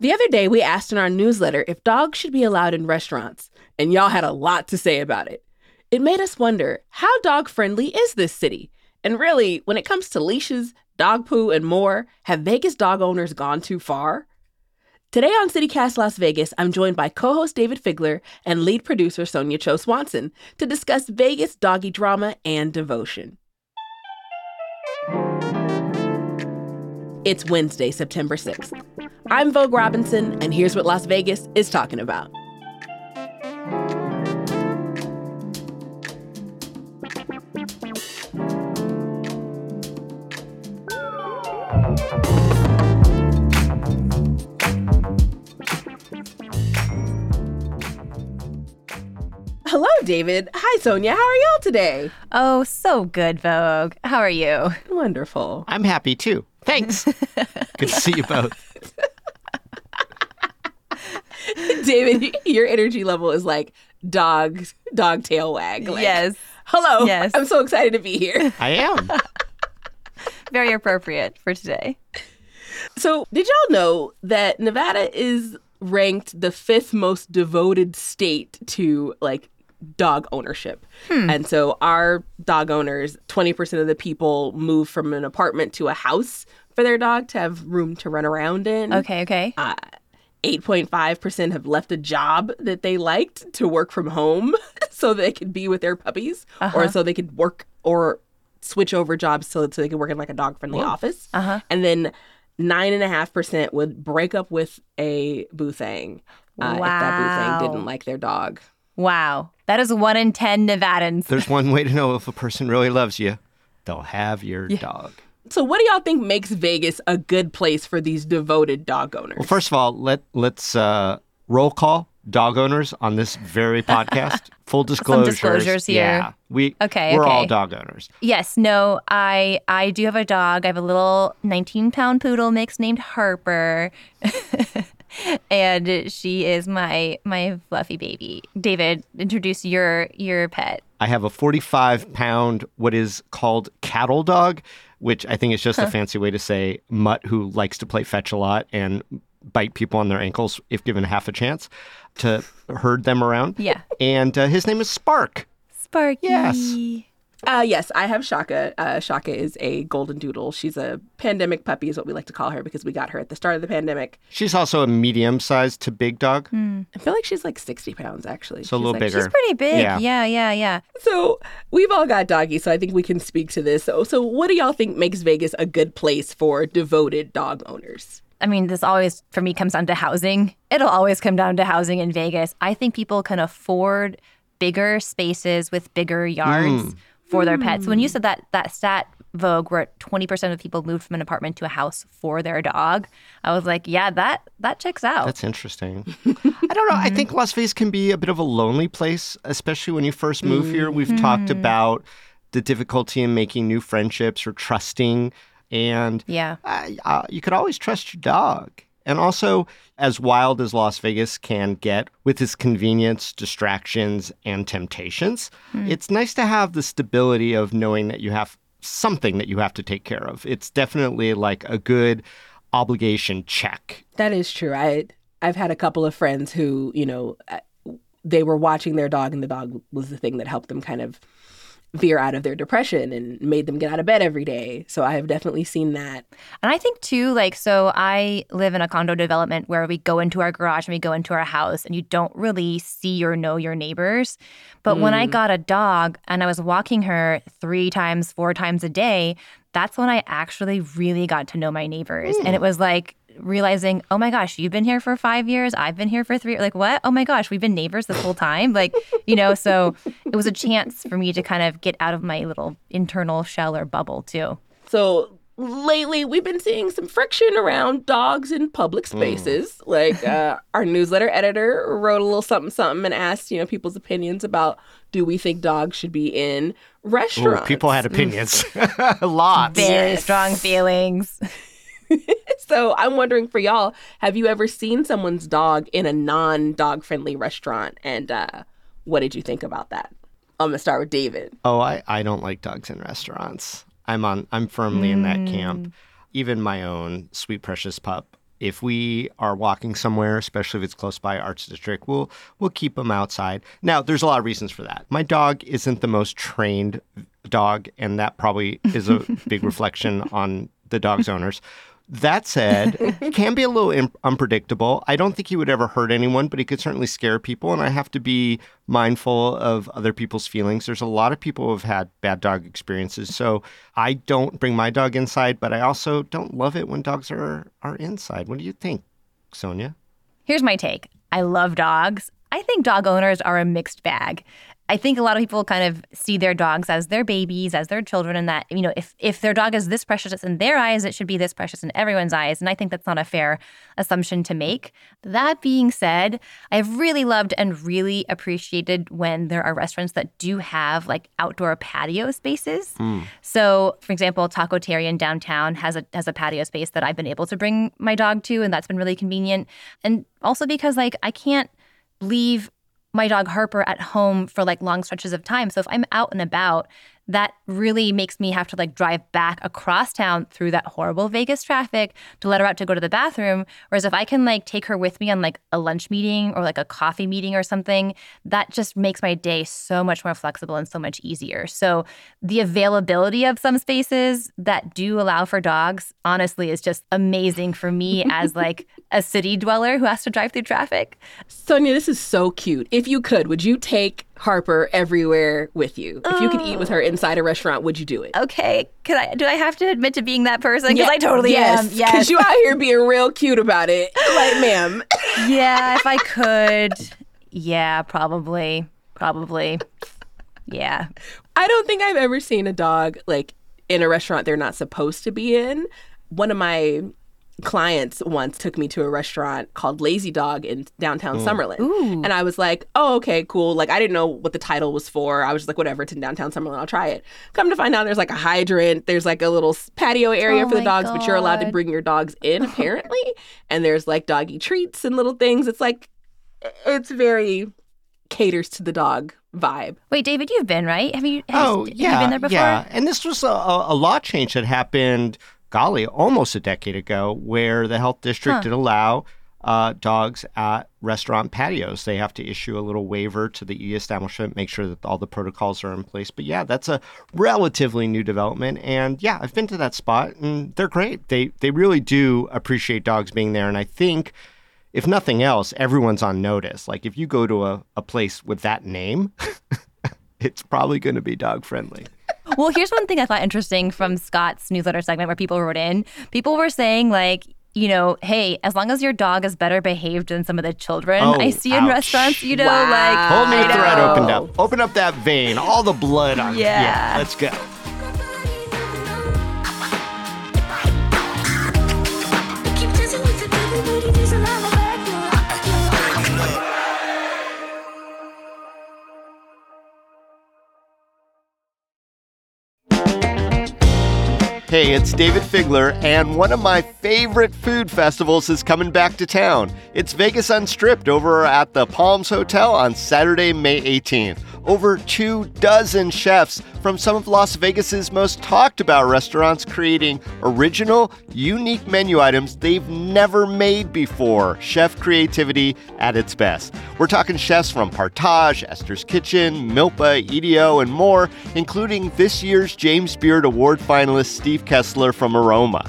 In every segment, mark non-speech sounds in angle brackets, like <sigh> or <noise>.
The other day, we asked in our newsletter if dogs should be allowed in restaurants, and y'all had a lot to say about it. It made us wonder how dog friendly is this city? And really, when it comes to leashes, dog poo, and more, have Vegas dog owners gone too far? Today on CityCast Las Vegas, I'm joined by co host Dayvid Figler and lead producer Sonja Cho Swanson to discuss Vegas doggy drama and devotion. It's Wednesday, September 6th. I'm Vogue Robinson, and here's what Las Vegas is talking about. Hello, Dayvid. Hi, Sonja. How are y'all today? Oh, so good, Vogue. How are you? Wonderful. I'm happy too. Thanks. <laughs> Good to see you both. Dayvid, your energy level is like dog dog tail wag. Like, yes. Hello. Yes. I'm so excited to be here. <laughs> I am. <laughs> Very appropriate for today. So, did y'all know that Nevada is ranked the fifth most devoted state to like dog ownership. Hmm. And so our dog owners, 20% of the people move from an apartment to a house for their dog to have room to run around in. Okay, okay. Uh, 8.5% have left a job that they liked to work from home <laughs> so they could be with their puppies Uh-huh. or so they could work or switch over jobs so, so they could work in like a dog friendly office. Uh-huh. And then 9.5% would break up with a boothang uh, if that Wow. boothang didn't like their dog. Wow. That is one in 10 Nevadans. There's one way to know if a person really loves you. They'll have your dog. So, what do y'all think makes Vegas a good place for these devoted dog owners? Well, first of all, let let's uh, roll call dog owners on this very podcast. <laughs> Full disclosures. disclosures here. Yeah, we Okay, We're all dog owners. Yes, no, I I do have a dog. I have a little 19 pound poodle mix named Harper. <laughs> <laughs> and she is my my fluffy baby. Dayvid, introduce your your pet. I have a 45 pound what is called cattle dog, which I think is just a fancy way to say mutt who likes to play fetch a lot and bite people on their ankles if given half a chance to herd them around. Yeah. And uh, his name is Spark. Sparky. Yes. Uh, yes, I have Shaka. Uh, Shaka is a golden doodle. She's a pandemic puppy, is what we like to call her because we got her at the start of the pandemic. She's also a medium sized to big dog. I feel like she's like 60 pounds, actually. So a little like- bigger. She's pretty big. Yeah. Yeah, yeah, yeah. So we've all got doggies, so I think we can speak to this. So, so what do y'all think makes Vegas a good place for devoted dog owners? I mean, this always for me comes down to housing. It'll always come down to housing in Vegas. I think people can afford bigger spaces with bigger yards for their pets. When you said that that stat Vogue where 20% of people moved from an apartment to a house for their dog, I was like, yeah, that that checks out. That's interesting. <laughs> I don't know. I think Las Vegas can be a bit of a lonely place, especially when you first move here. We've talked about the difficulty in making new friendships or trusting. And yeah. uh, uh, you could always trust your dog. And also, as wild as Las Vegas can get with its convenience, distractions, and temptations, it's nice to have the stability of knowing that you have something that you have to take care of. It's definitely like a good obligation check. That is true. I I've had a couple of friends who, you know, uh, they were watching their dog and the dog was the thing that helped them kind of veer out of their depression and made them get out of bed every day. So I have definitely seen that. And I think too, like, so I live in a condo development where we go into our garage and we go into our house and you don't really see or know your neighbors. But when I mm. got a dog and I was walking her three times, four times a day, that's when I actually really got to know my neighbors. And mm. it was like, realizing, oh my gosh, you've been here for five years. I've been here for three. Like, what? Oh my gosh, we've been neighbors this whole time. Like, you know, so it was a chance for me to kind of get out of my little internal shell or bubble too. So lately we've been seeing some friction around dogs in public Hmm. spaces. Like uh, our newsletter editor wrote a little something something and asked, you know, people's opinions about do we think dogs should be in Ooh, restaurants? people had opinions. <laughs> Lots. Very Yes. strong feelings. <laughs> So I'm wondering for y'all, have you ever seen someone's dog in a non-dog friendly restaurant? And uh, what did you think about that? I'm gonna start with Dayvid. Oh, I, I don't like dogs in restaurants. I'm on I'm firmly in that camp. Even my own sweet precious pup. If we are walking somewhere, especially if it's close by Arts District, we'll we'll keep them outside. Now, there's a lot of reasons for that. My dog isn't the most trained dog, and that probably is a <laughs> big reflection on the dog's owners. That said, it <laughs> can be a little im- unpredictable. I don't think he would ever hurt anyone, but he could certainly scare people, and I have to be mindful of other people's feelings. There's a lot of people who have had bad dog experiences, so I don't bring my dog inside, but I also don't love it when dogs are are inside. What do you think, Sonja? Here's my take I love dogs. I think dog owners are a mixed bag. I think a lot of people kind of see their dogs as their babies, as their children, and that, you know, if, if their dog is this precious in their eyes, it should be this precious in everyone's eyes. And I think that's not a fair assumption to make. That being said, I've really loved and really appreciated when there are restaurants that do have like outdoor patio spaces. Hmm. So, for example, Taco Terry in downtown has a has a patio space that I've been able to bring my dog to, and that's been really convenient. And also because like I can't leave my dog Harper at home for like long stretches of time. So if I'm out and about, that really makes me have to like drive back across town through that horrible Vegas traffic to let her out to go to the bathroom. Whereas if I can like take her with me on like a lunch meeting or like a coffee meeting or something, that just makes my day so much more flexible and so much easier. So the availability of some spaces that do allow for dogs, honestly, is just amazing for me <laughs> as like a city dweller who has to drive through traffic. Sonja, this is so cute. If you could, would you take Harper everywhere with you? If you could eat with her oh. inside a restaurant, would you do it? Okay, could I? Do I have to admit to being that person? Because I totally yes, am. Because Yes. you out here being real cute about it. Like, ma'am. <laughs> yeah, if I could. Yeah, probably. Probably. Yeah. I don't think I've ever seen a dog like in a restaurant they're not supposed to be in. One of my clients once took me to a restaurant called Lazy Dog in downtown mm. Summerlin. And I was like, oh, okay, cool. Like, I didn't know what the title was for. I was just like, whatever, it's in downtown Summerlin. I'll try it. Come to find out, there's like a hydrant. There's like a little patio area Oh for the my dogs, but you're allowed to bring your dogs in, <laughs> apparently. and there's like doggy treats and little things. It's like, it's very caters to the dog vibe. Wait, Dayvid, you've been right? Have you? Have Oh, you, yeah. Have you been there before? Yeah. And this was a, a, a law change that happened, golly, almost a decade ago, where the health district Huh. did allow uh, dogs at restaurant patios. They have to issue a little waiver to the e establishment, make sure that all the protocols are in place. But yeah, that's a relatively new development. And yeah, I've been to that spot and they're great. They, they really do appreciate dogs being there. And I think if nothing else, everyone's on notice. Like if you go to a, a place with that name, <laughs> it's probably going to be dog friendly. <laughs> Well, here's one thing I thought interesting from Scott's newsletter segment where people wrote in. People were saying, like, you know, hey, as long as your dog is better behaved than some of the children Oh, I see in restaurants, you know, Wow. like. Hold me thread opened up. Open up that vein. All the blood on Yeah. yeah let's go. Hey, it's Dayvid Figler, and one of my favorite food festivals is coming back to town. It's Vegas Unstripped over at the Palms Hotel on Saturday, May 18th. Over two dozen chefs from some of Las Vegas's most talked about restaurants creating original, unique menu items they've never made before. Chef creativity at its best. We're talking chefs from Partage, Esther's Kitchen, Milpa, EDO, and more, including this year's James Beard Award finalist Steve Kestler from Aroma.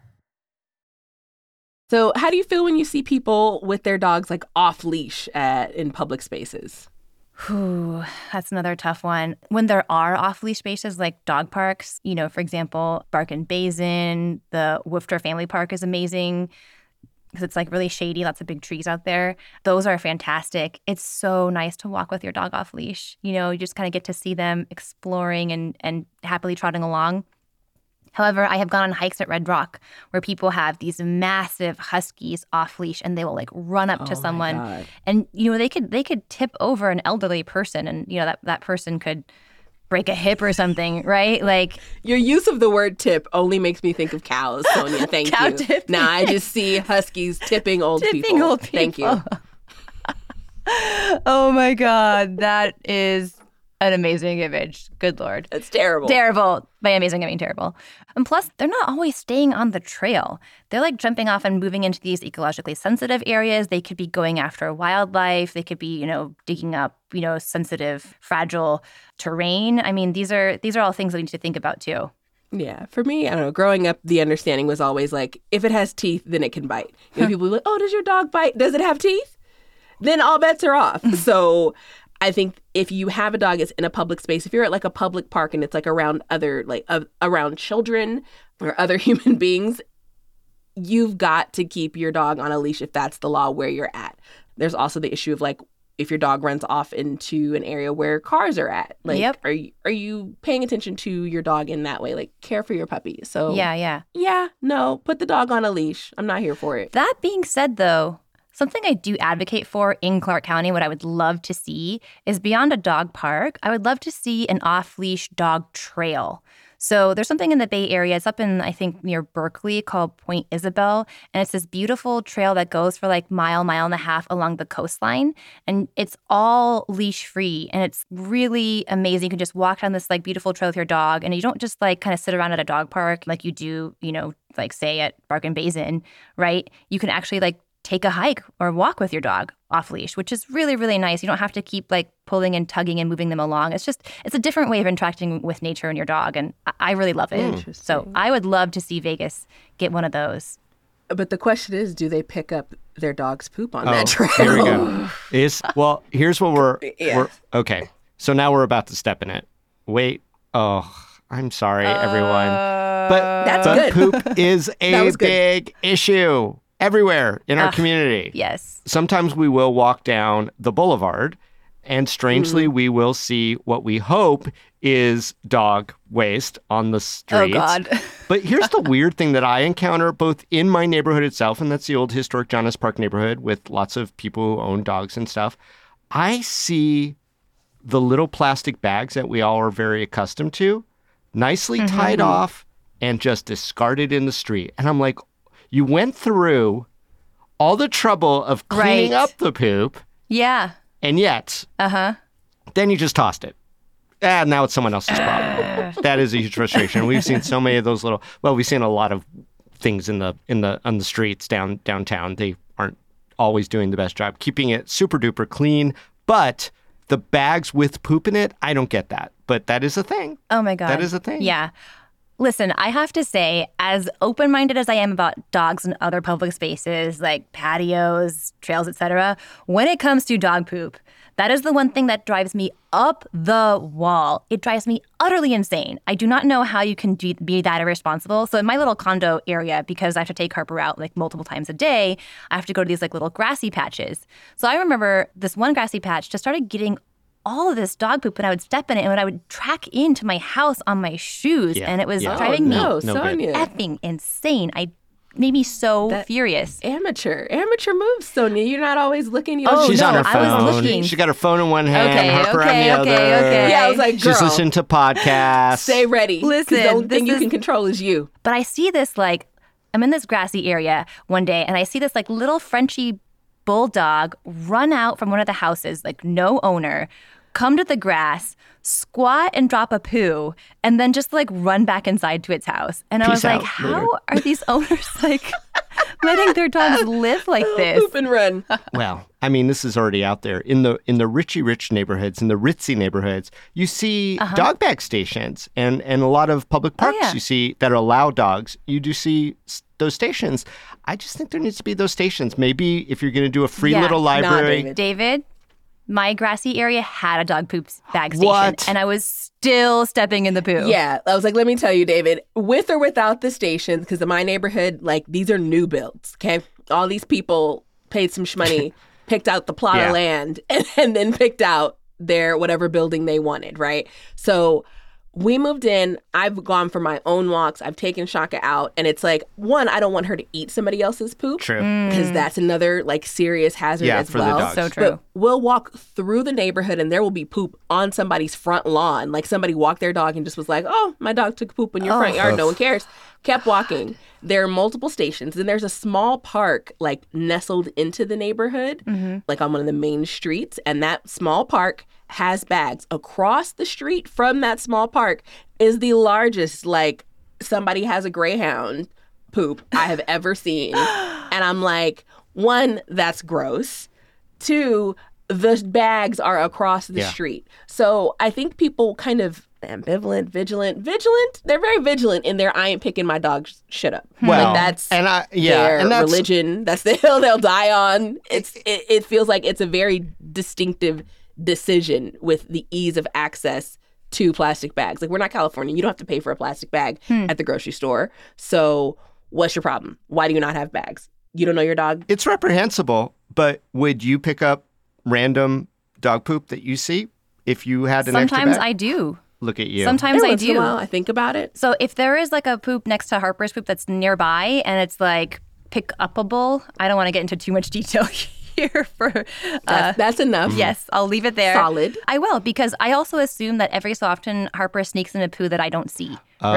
So, how do you feel when you see people with their dogs like off leash at in public spaces? Whew, that's another tough one. When there are off leash spaces like dog parks, you know, for example, Barkin Basin, the Woofter Family Park is amazing because it's like really shady, lots of big trees out there. Those are fantastic. It's so nice to walk with your dog off leash. You know, you just kind of get to see them exploring and and happily trotting along. However, I have gone on hikes at Red Rock where people have these massive huskies off leash and they will like run up to Oh my someone and you know they could they could tip over an elderly person and you know that that person could break a hip or something, <laughs> right? Like Your use of the word tip only makes me think of cows, Sonja. <laughs> Thank Cow you. tipping. Now I just see huskies tipping old Tipping people. old Thank you. <laughs> Oh my god, that is an amazing image. Good lord. It's terrible. Terrible. By amazing, I mean terrible. And plus, they're not always staying on the trail. They're like jumping off and moving into these ecologically sensitive areas. They could be going after wildlife. They could be, you know, digging up, you know, sensitive, fragile terrain. I mean, these are these are all things that we need to think about too. Yeah, for me, I don't know. Growing up, the understanding was always like, if it has teeth, then it can bite. You know, <laughs> people were like, "Oh, does your dog bite? Does it have teeth?" Then all bets are off. <laughs> so, I think if you have a dog that's in a public space, if you're at like a public park and it's like around other like uh, around children or <laughs> other human beings, you've got to keep your dog on a leash if that's the law where you're at. There's also the issue of like if your dog runs off into an area where cars are at. Like Yep. are you are you paying attention to your dog in that way? Like care for your puppy. So Yeah, yeah. yeah, no, put the dog on a leash. I'm not here for it. That being said, though, something I do advocate for in Clark County, what I would love to see is beyond a dog park, I would love to see an off leash dog trail. So there's something in the Bay Area. It's up in, I think, near Berkeley called Point Isabel. And it's this beautiful trail that goes for like mile, mile and a half along the coastline. And it's all leash free. And it's really amazing. You can just walk down this like beautiful trail with your dog. And you don't just like kind of sit around at a dog park like you do, you know, like say at Barkin Basin, right? You can actually like take a hike or walk with your dog off leash, which is really, really nice. You don't have to keep like pulling and tugging and moving them along. It's just, it's a different way of interacting with nature and your dog. And I, I really love it. So I would love to see Vegas get one of those. But the question is, do they pick up their dog's poop on Oh, that trail? here we go. <laughs> Is well, here's what we're, Yeah. we're okay. So now we're about to step in it. Wait. Oh, I'm sorry, everyone. But That's but good. poop is <laughs> That a was good. big issue everywhere in our Ugh, community. Yes. Sometimes we will walk down the boulevard, and strangely, Mm. we will see what we hope is dog waste on the streets. Oh, God. <laughs> But here's the weird thing that I encounter both in my neighborhood itself, and that's the old historic John S. Park neighborhood with lots of people who own dogs and stuff. I see the little plastic bags that we all are very accustomed to, nicely Mm-hmm. tied off and just discarded in the street. And I'm like, you went through all the trouble of cleaning Right. up the poop, Yeah. and yet Uh huh. then you just tossed it. Ah, now it's someone else's problem. <sighs> that is a huge frustration. We've seen so many of those little. Well, we've seen a lot of things in the in the on the streets down downtown. They aren't always doing the best job keeping it super duper clean. But the bags with poop in it, I don't get that. But that is a thing. Oh my God. That is a thing. Yeah. Listen, I have to say, as open minded as I am about dogs and other public spaces like patios, trails, etc., when it comes to dog poop, that is the one thing that drives me up the wall. It drives me utterly insane. I do not know how you can do, be that irresponsible. So in my little condo area, because I have to take Harper out like multiple times a day, I have to go to these like little grassy patches. So I remember this one grassy patch just started getting all of this dog poop and I would step in it and I would track into my house on my shoes Yeah, and it was yeah. Oh, driving oh, me no, No. Sonja. effing insane. I made me so That- furious. Amateur, amateur moves, Sonja. You're not always looking. You Oh, She's no, on her phone. I was looking. She's got her phone in one hand, Okay, Harper okay, on the okay, other. okay. Yeah, I was like, girl, She's listening to podcasts. stay ready. Listen, the only thing this you is- can control is you. But I see this like I'm in this grassy area one day and I see this like little Frenchy bulldog run out from one of the houses, like no owner, come to the grass, squat and drop a poo, and then just like run back inside to its house. And I Peace was like, out, how later. are these owners <laughs> like letting their dogs live like <laughs> this? Poop and run. <laughs> Well, I mean, this is already out there in the in the richy rich neighborhoods, in the ritzy neighborhoods. You see uh-huh. dog bag stations, and and a lot of public oh, parks yeah. you see that allow dogs. You do see s- those stations. I just think there needs to be those stations. Maybe if you're going to do a free Yeah. little Nah, library, Dayvid. Dayvid, my grassy area had a dog poop bag station, What? and I was still stepping in the poo. Yeah, I was like, let me tell you, Dayvid, with or without the stations, because in my neighborhood, like these are new builds. Okay, all these people paid some money, <laughs> picked out the plot Yeah. of land, and, <laughs> and then picked out their whatever building they wanted. Right. So we moved in. I've gone for my own walks. I've taken Shaka out, and it's like one, I don't want her to eat somebody else's poop. true. Because mm. that's another like serious hazard Yeah, as for the well. dogs. So true. But we'll walk through the neighborhood and there will be poop on somebody's front lawn. Like somebody walked their dog and just was like, oh, my dog took a poop in your front yard. No oh. one cares. Kept walking. There are multiple stations and there's a small park like nestled into the neighborhood, mm-hmm. like on one of the main streets. And that small park has bags. Across the street from that small park is the largest, like, somebody has a greyhound poop I have <laughs> ever seen. And I'm like, one, that's gross. Two, the bags are across the Yeah. street. So I think people kind of ambivalent, vigilant, vigilant. They're very vigilant in their I ain't picking my dog's shit up. Well, like that's and I yeah, their and that's religion. That's <laughs> the hill they'll die on. It's it, it feels like it's a very distinctive decision with the ease of access to plastic bags. Like we're not California. You don't have to pay for a plastic bag hmm. at the grocery store. So what's your problem? Why do you not have bags? You don't know your dog? it's reprehensible. But would you pick up random dog poop that you see if you had an extra Sometimes bag? I do. Look at you. Sometimes Every I once in a do. while, I think about it. So if there is like a poop next to Harper's poop that's nearby and it's like pick upable, I don't want to get into too much detail <laughs> here for uh, That's, that's enough. Yes, I'll leave it there. Solid. I will because I also assume that every so often Harper sneaks in a poo that I don't see. Oh.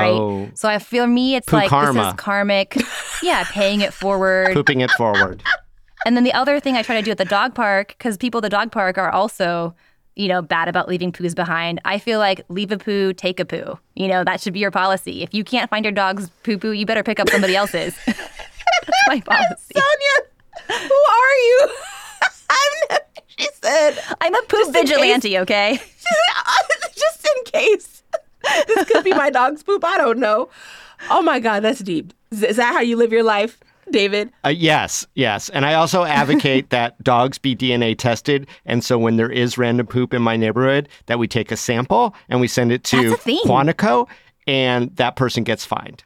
Right. So I feel me, it's Poo like this karma. is karmic. <laughs> yeah, paying it forward. Pooping it forward. And then the other thing I try to do at the dog park, because people at the dog park are also, you know, bad about leaving poos behind. I feel like leave a poo, take a poo. You know, that should be your policy. If you can't find your dog's poo poo, you better pick up somebody else's. <laughs> That's my <laughs> policy. Sonja, who are you? <laughs> I'm she said, I'm a poop Just in case- vigilante, okay? <laughs> just in case <laughs> this could be my dog's poop. I don't know. Oh my God, that's deep. Is, is that how you live your life, Dayvid? Uh, yes, yes. And I also advocate that dogs be DNA tested. And so when there is random poop in my neighborhood, that we take a sample and we send it to That's a thing. Quantico and that person gets fined,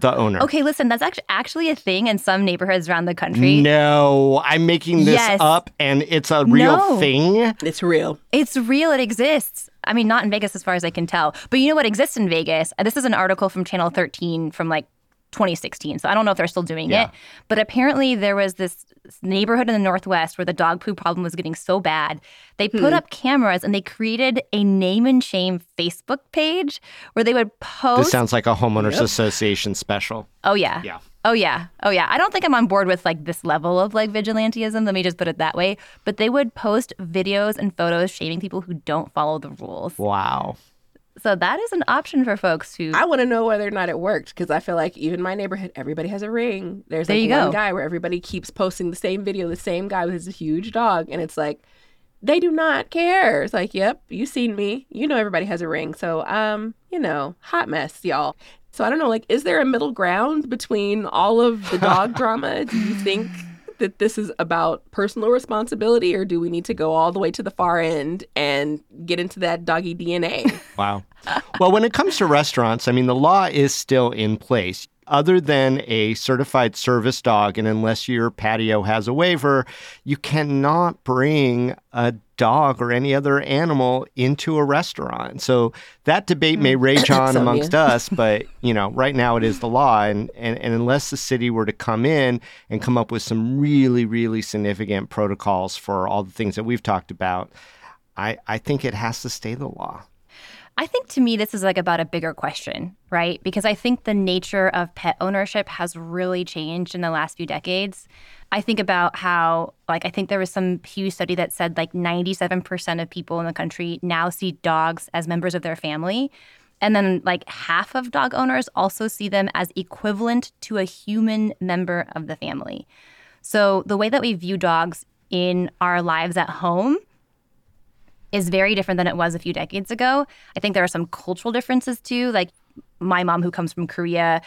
the owner. Okay, listen, that's actually actually a thing in some neighborhoods around the country. No, I'm making this Yes. up and it's a real No. thing. It's real. It's real. It exists. I mean, not in Vegas as far as I can tell. But you know what exists in Vegas? This is an article from Channel 13 from like 2016. So I don't know if they're still doing Yeah. it. But apparently there was this neighborhood in the Northwest where the dog poo problem was getting so bad. They put hmm. up cameras and they created a name and shame Facebook page where they would post. This sounds like a homeowners association special. oh, yeah. Yeah. Oh yeah. Oh yeah. I don't think I'm on board with like this level of like vigilantism. Let me just put it that way. But they would post videos and photos shaming people who don't follow the rules. Wow. So that is an option for folks who I want to know whether or not it worked because I feel like even my neighborhood, everybody has a ring. There's There like one go. guy where everybody keeps posting the same video, the same guy with his huge dog, and it's like they do not care. It's like, yep, you seen me. You know everybody has a ring. So, um, you know, hot mess, y'all. So I don't know, like, is there a middle ground between all of the dog <laughs> drama? Do you think that this is about personal responsibility, or do we need to go all the way to the far end and get into that doggy DNA? Wow. well, when it comes to restaurants, I mean, the law is still in place. Other than a certified service dog, and unless your patio has a waiver, you cannot bring a dog or any other animal into a restaurant. So that debate may hmm. rage <laughs> on amongst <laughs> us, but you know, right now it is the law, and, and and unless the city were to come in and come up with some really, really significant protocols for all the things that we've talked about, I I think it has to stay the law. I think to me, this is like about a bigger question, right? Because I think the nature of pet ownership has really changed in the last few decades. I think about how, like, I think there was some Pew study that said like 97% of people in the country now see dogs as members of their family. And then, like, half of dog owners also see them as equivalent to a human member of the family. So, the way that we view dogs in our lives at home is very different than it was a few decades ago. I think there are some cultural differences too. Like my mom, who comes from Korea,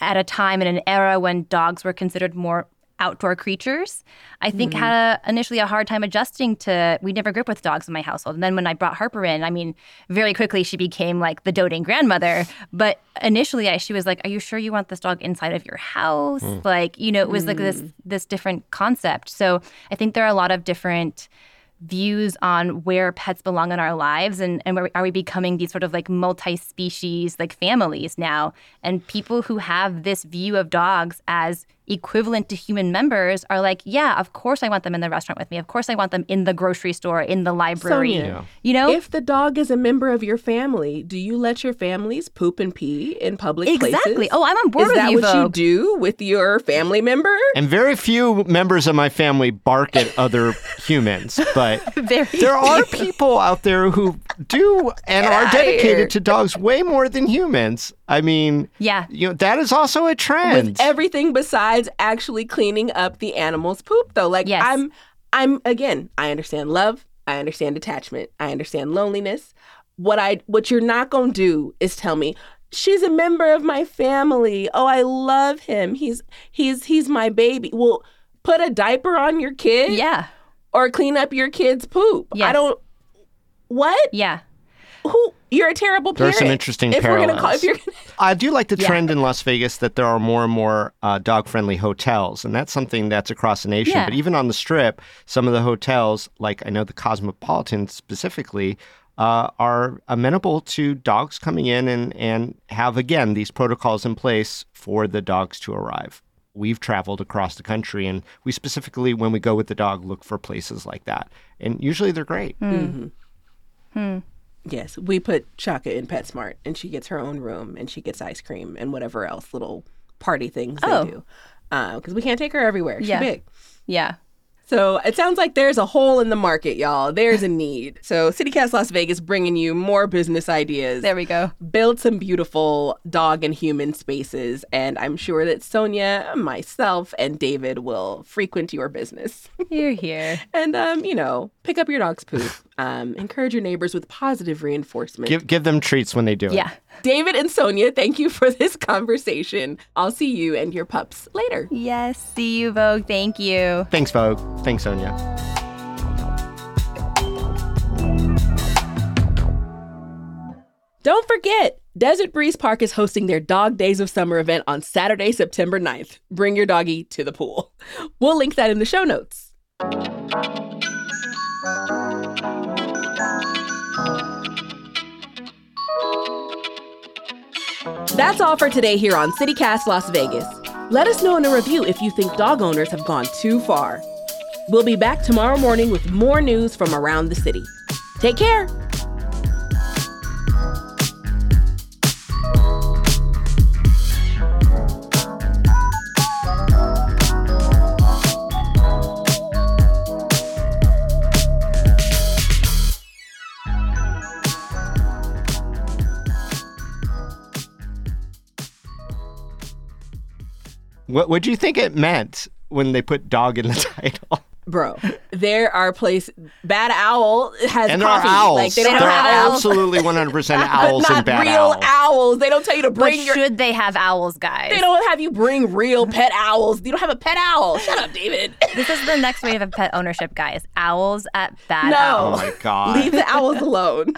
at a time in an era when dogs were considered more outdoor creatures, I think mm-hmm. had a, initially a hard time adjusting to. We never grew up with dogs in my household, and then when I brought Harper in, I mean, very quickly she became like the doting grandmother. But initially, I, she was like, "Are you sure you want this dog inside of your house?" Mm. Like, you know, it was like this mm. this different concept. So I think there are a lot of different views on where pets belong in our lives and, and where, are we becoming these sort of like multi-species like families now? And people who have this view of dogs as equivalent to human members are like yeah of course i want them in the restaurant with me of course i want them in the grocery store in the library Sonja, Yeah. you know If the dog is a member of your family, do you let your families poop and pee in public exactly places? oh i'm on board is with that you what you do with your family member? And very few members of my family bark at other <laughs> humans, but Very there are people out there who do and are dedicated to dogs way more than humans. I mean, yeah. you know, that is also a trend. with everything besides actually cleaning up the animal's poop though like Yes. i'm i'm again i understand love i understand attachment i understand loneliness. What i what you're not going to do is tell me she's a member of my family. Oh i love him. He's he's he's my baby. Well put a diaper on your kid yeah. or clean up your kid's poop. I don't what yeah who you're a terrible There are parent some interesting if we're gonna call parallels. if you're gonna I do like the Yeah. trend in Las Vegas that there are more and more uh, dog friendly hotels. And that's something that's across the nation. Yeah. But even on the strip, some of the hotels, like I know the Cosmopolitan specifically, uh, are amenable to dogs coming in and, and have, again, these protocols in place for the dogs to arrive. We've traveled across the country and we specifically, when we go with the dog, look for places like that. And usually they're great. Yes, we put Chaka in PetSmart, and she gets her own room, and she gets ice cream and whatever else little party things Oh. they do. Because we can't take her everywhere. She's Yeah. big. yeah So it sounds like there's a hole in the market, y'all. There's a <laughs> need. So CityCast Las Vegas bringing you more business ideas. there we go Build some beautiful dog and human spaces, and I'm sure that Sonja, myself, and Dayvid will frequent your business. here here <laughs> and um, you know, pick up your dog's poop. Um, encourage your neighbors with positive reinforcement. Give, give them treats when they do it. yeah Dayvid and Sonja, thank you for this conversation. I'll see you and your pups later. yes see you vogue thank you Thanks, Vogue. Thanks, Sonja. Don't forget, Desert Breeze Park is hosting their Dog Days of Summer event on Saturday, September 9th. Bring your doggy to the pool. We'll link that in the show notes. That's all for today here on CityCast Las Vegas. Let us know in a review if you think dog owners have gone too far. We'll be back tomorrow morning with more news from around the city. Take care. What what do you think it meant when they put dog in the <laughs> title? Bro, there are places. Bad Owl has And there are owls. Like they don't there have are owls, absolutely <laughs> 100% owls not and bad real owls. They don't tell you to but bring your. should they have owls guys They don't have you bring real pet owls. You don't have a pet owl. Shut up, Dayvid. <laughs> This is the next wave of pet ownership, guys. Owls at bad No. Oh my god. Leave the owls alone.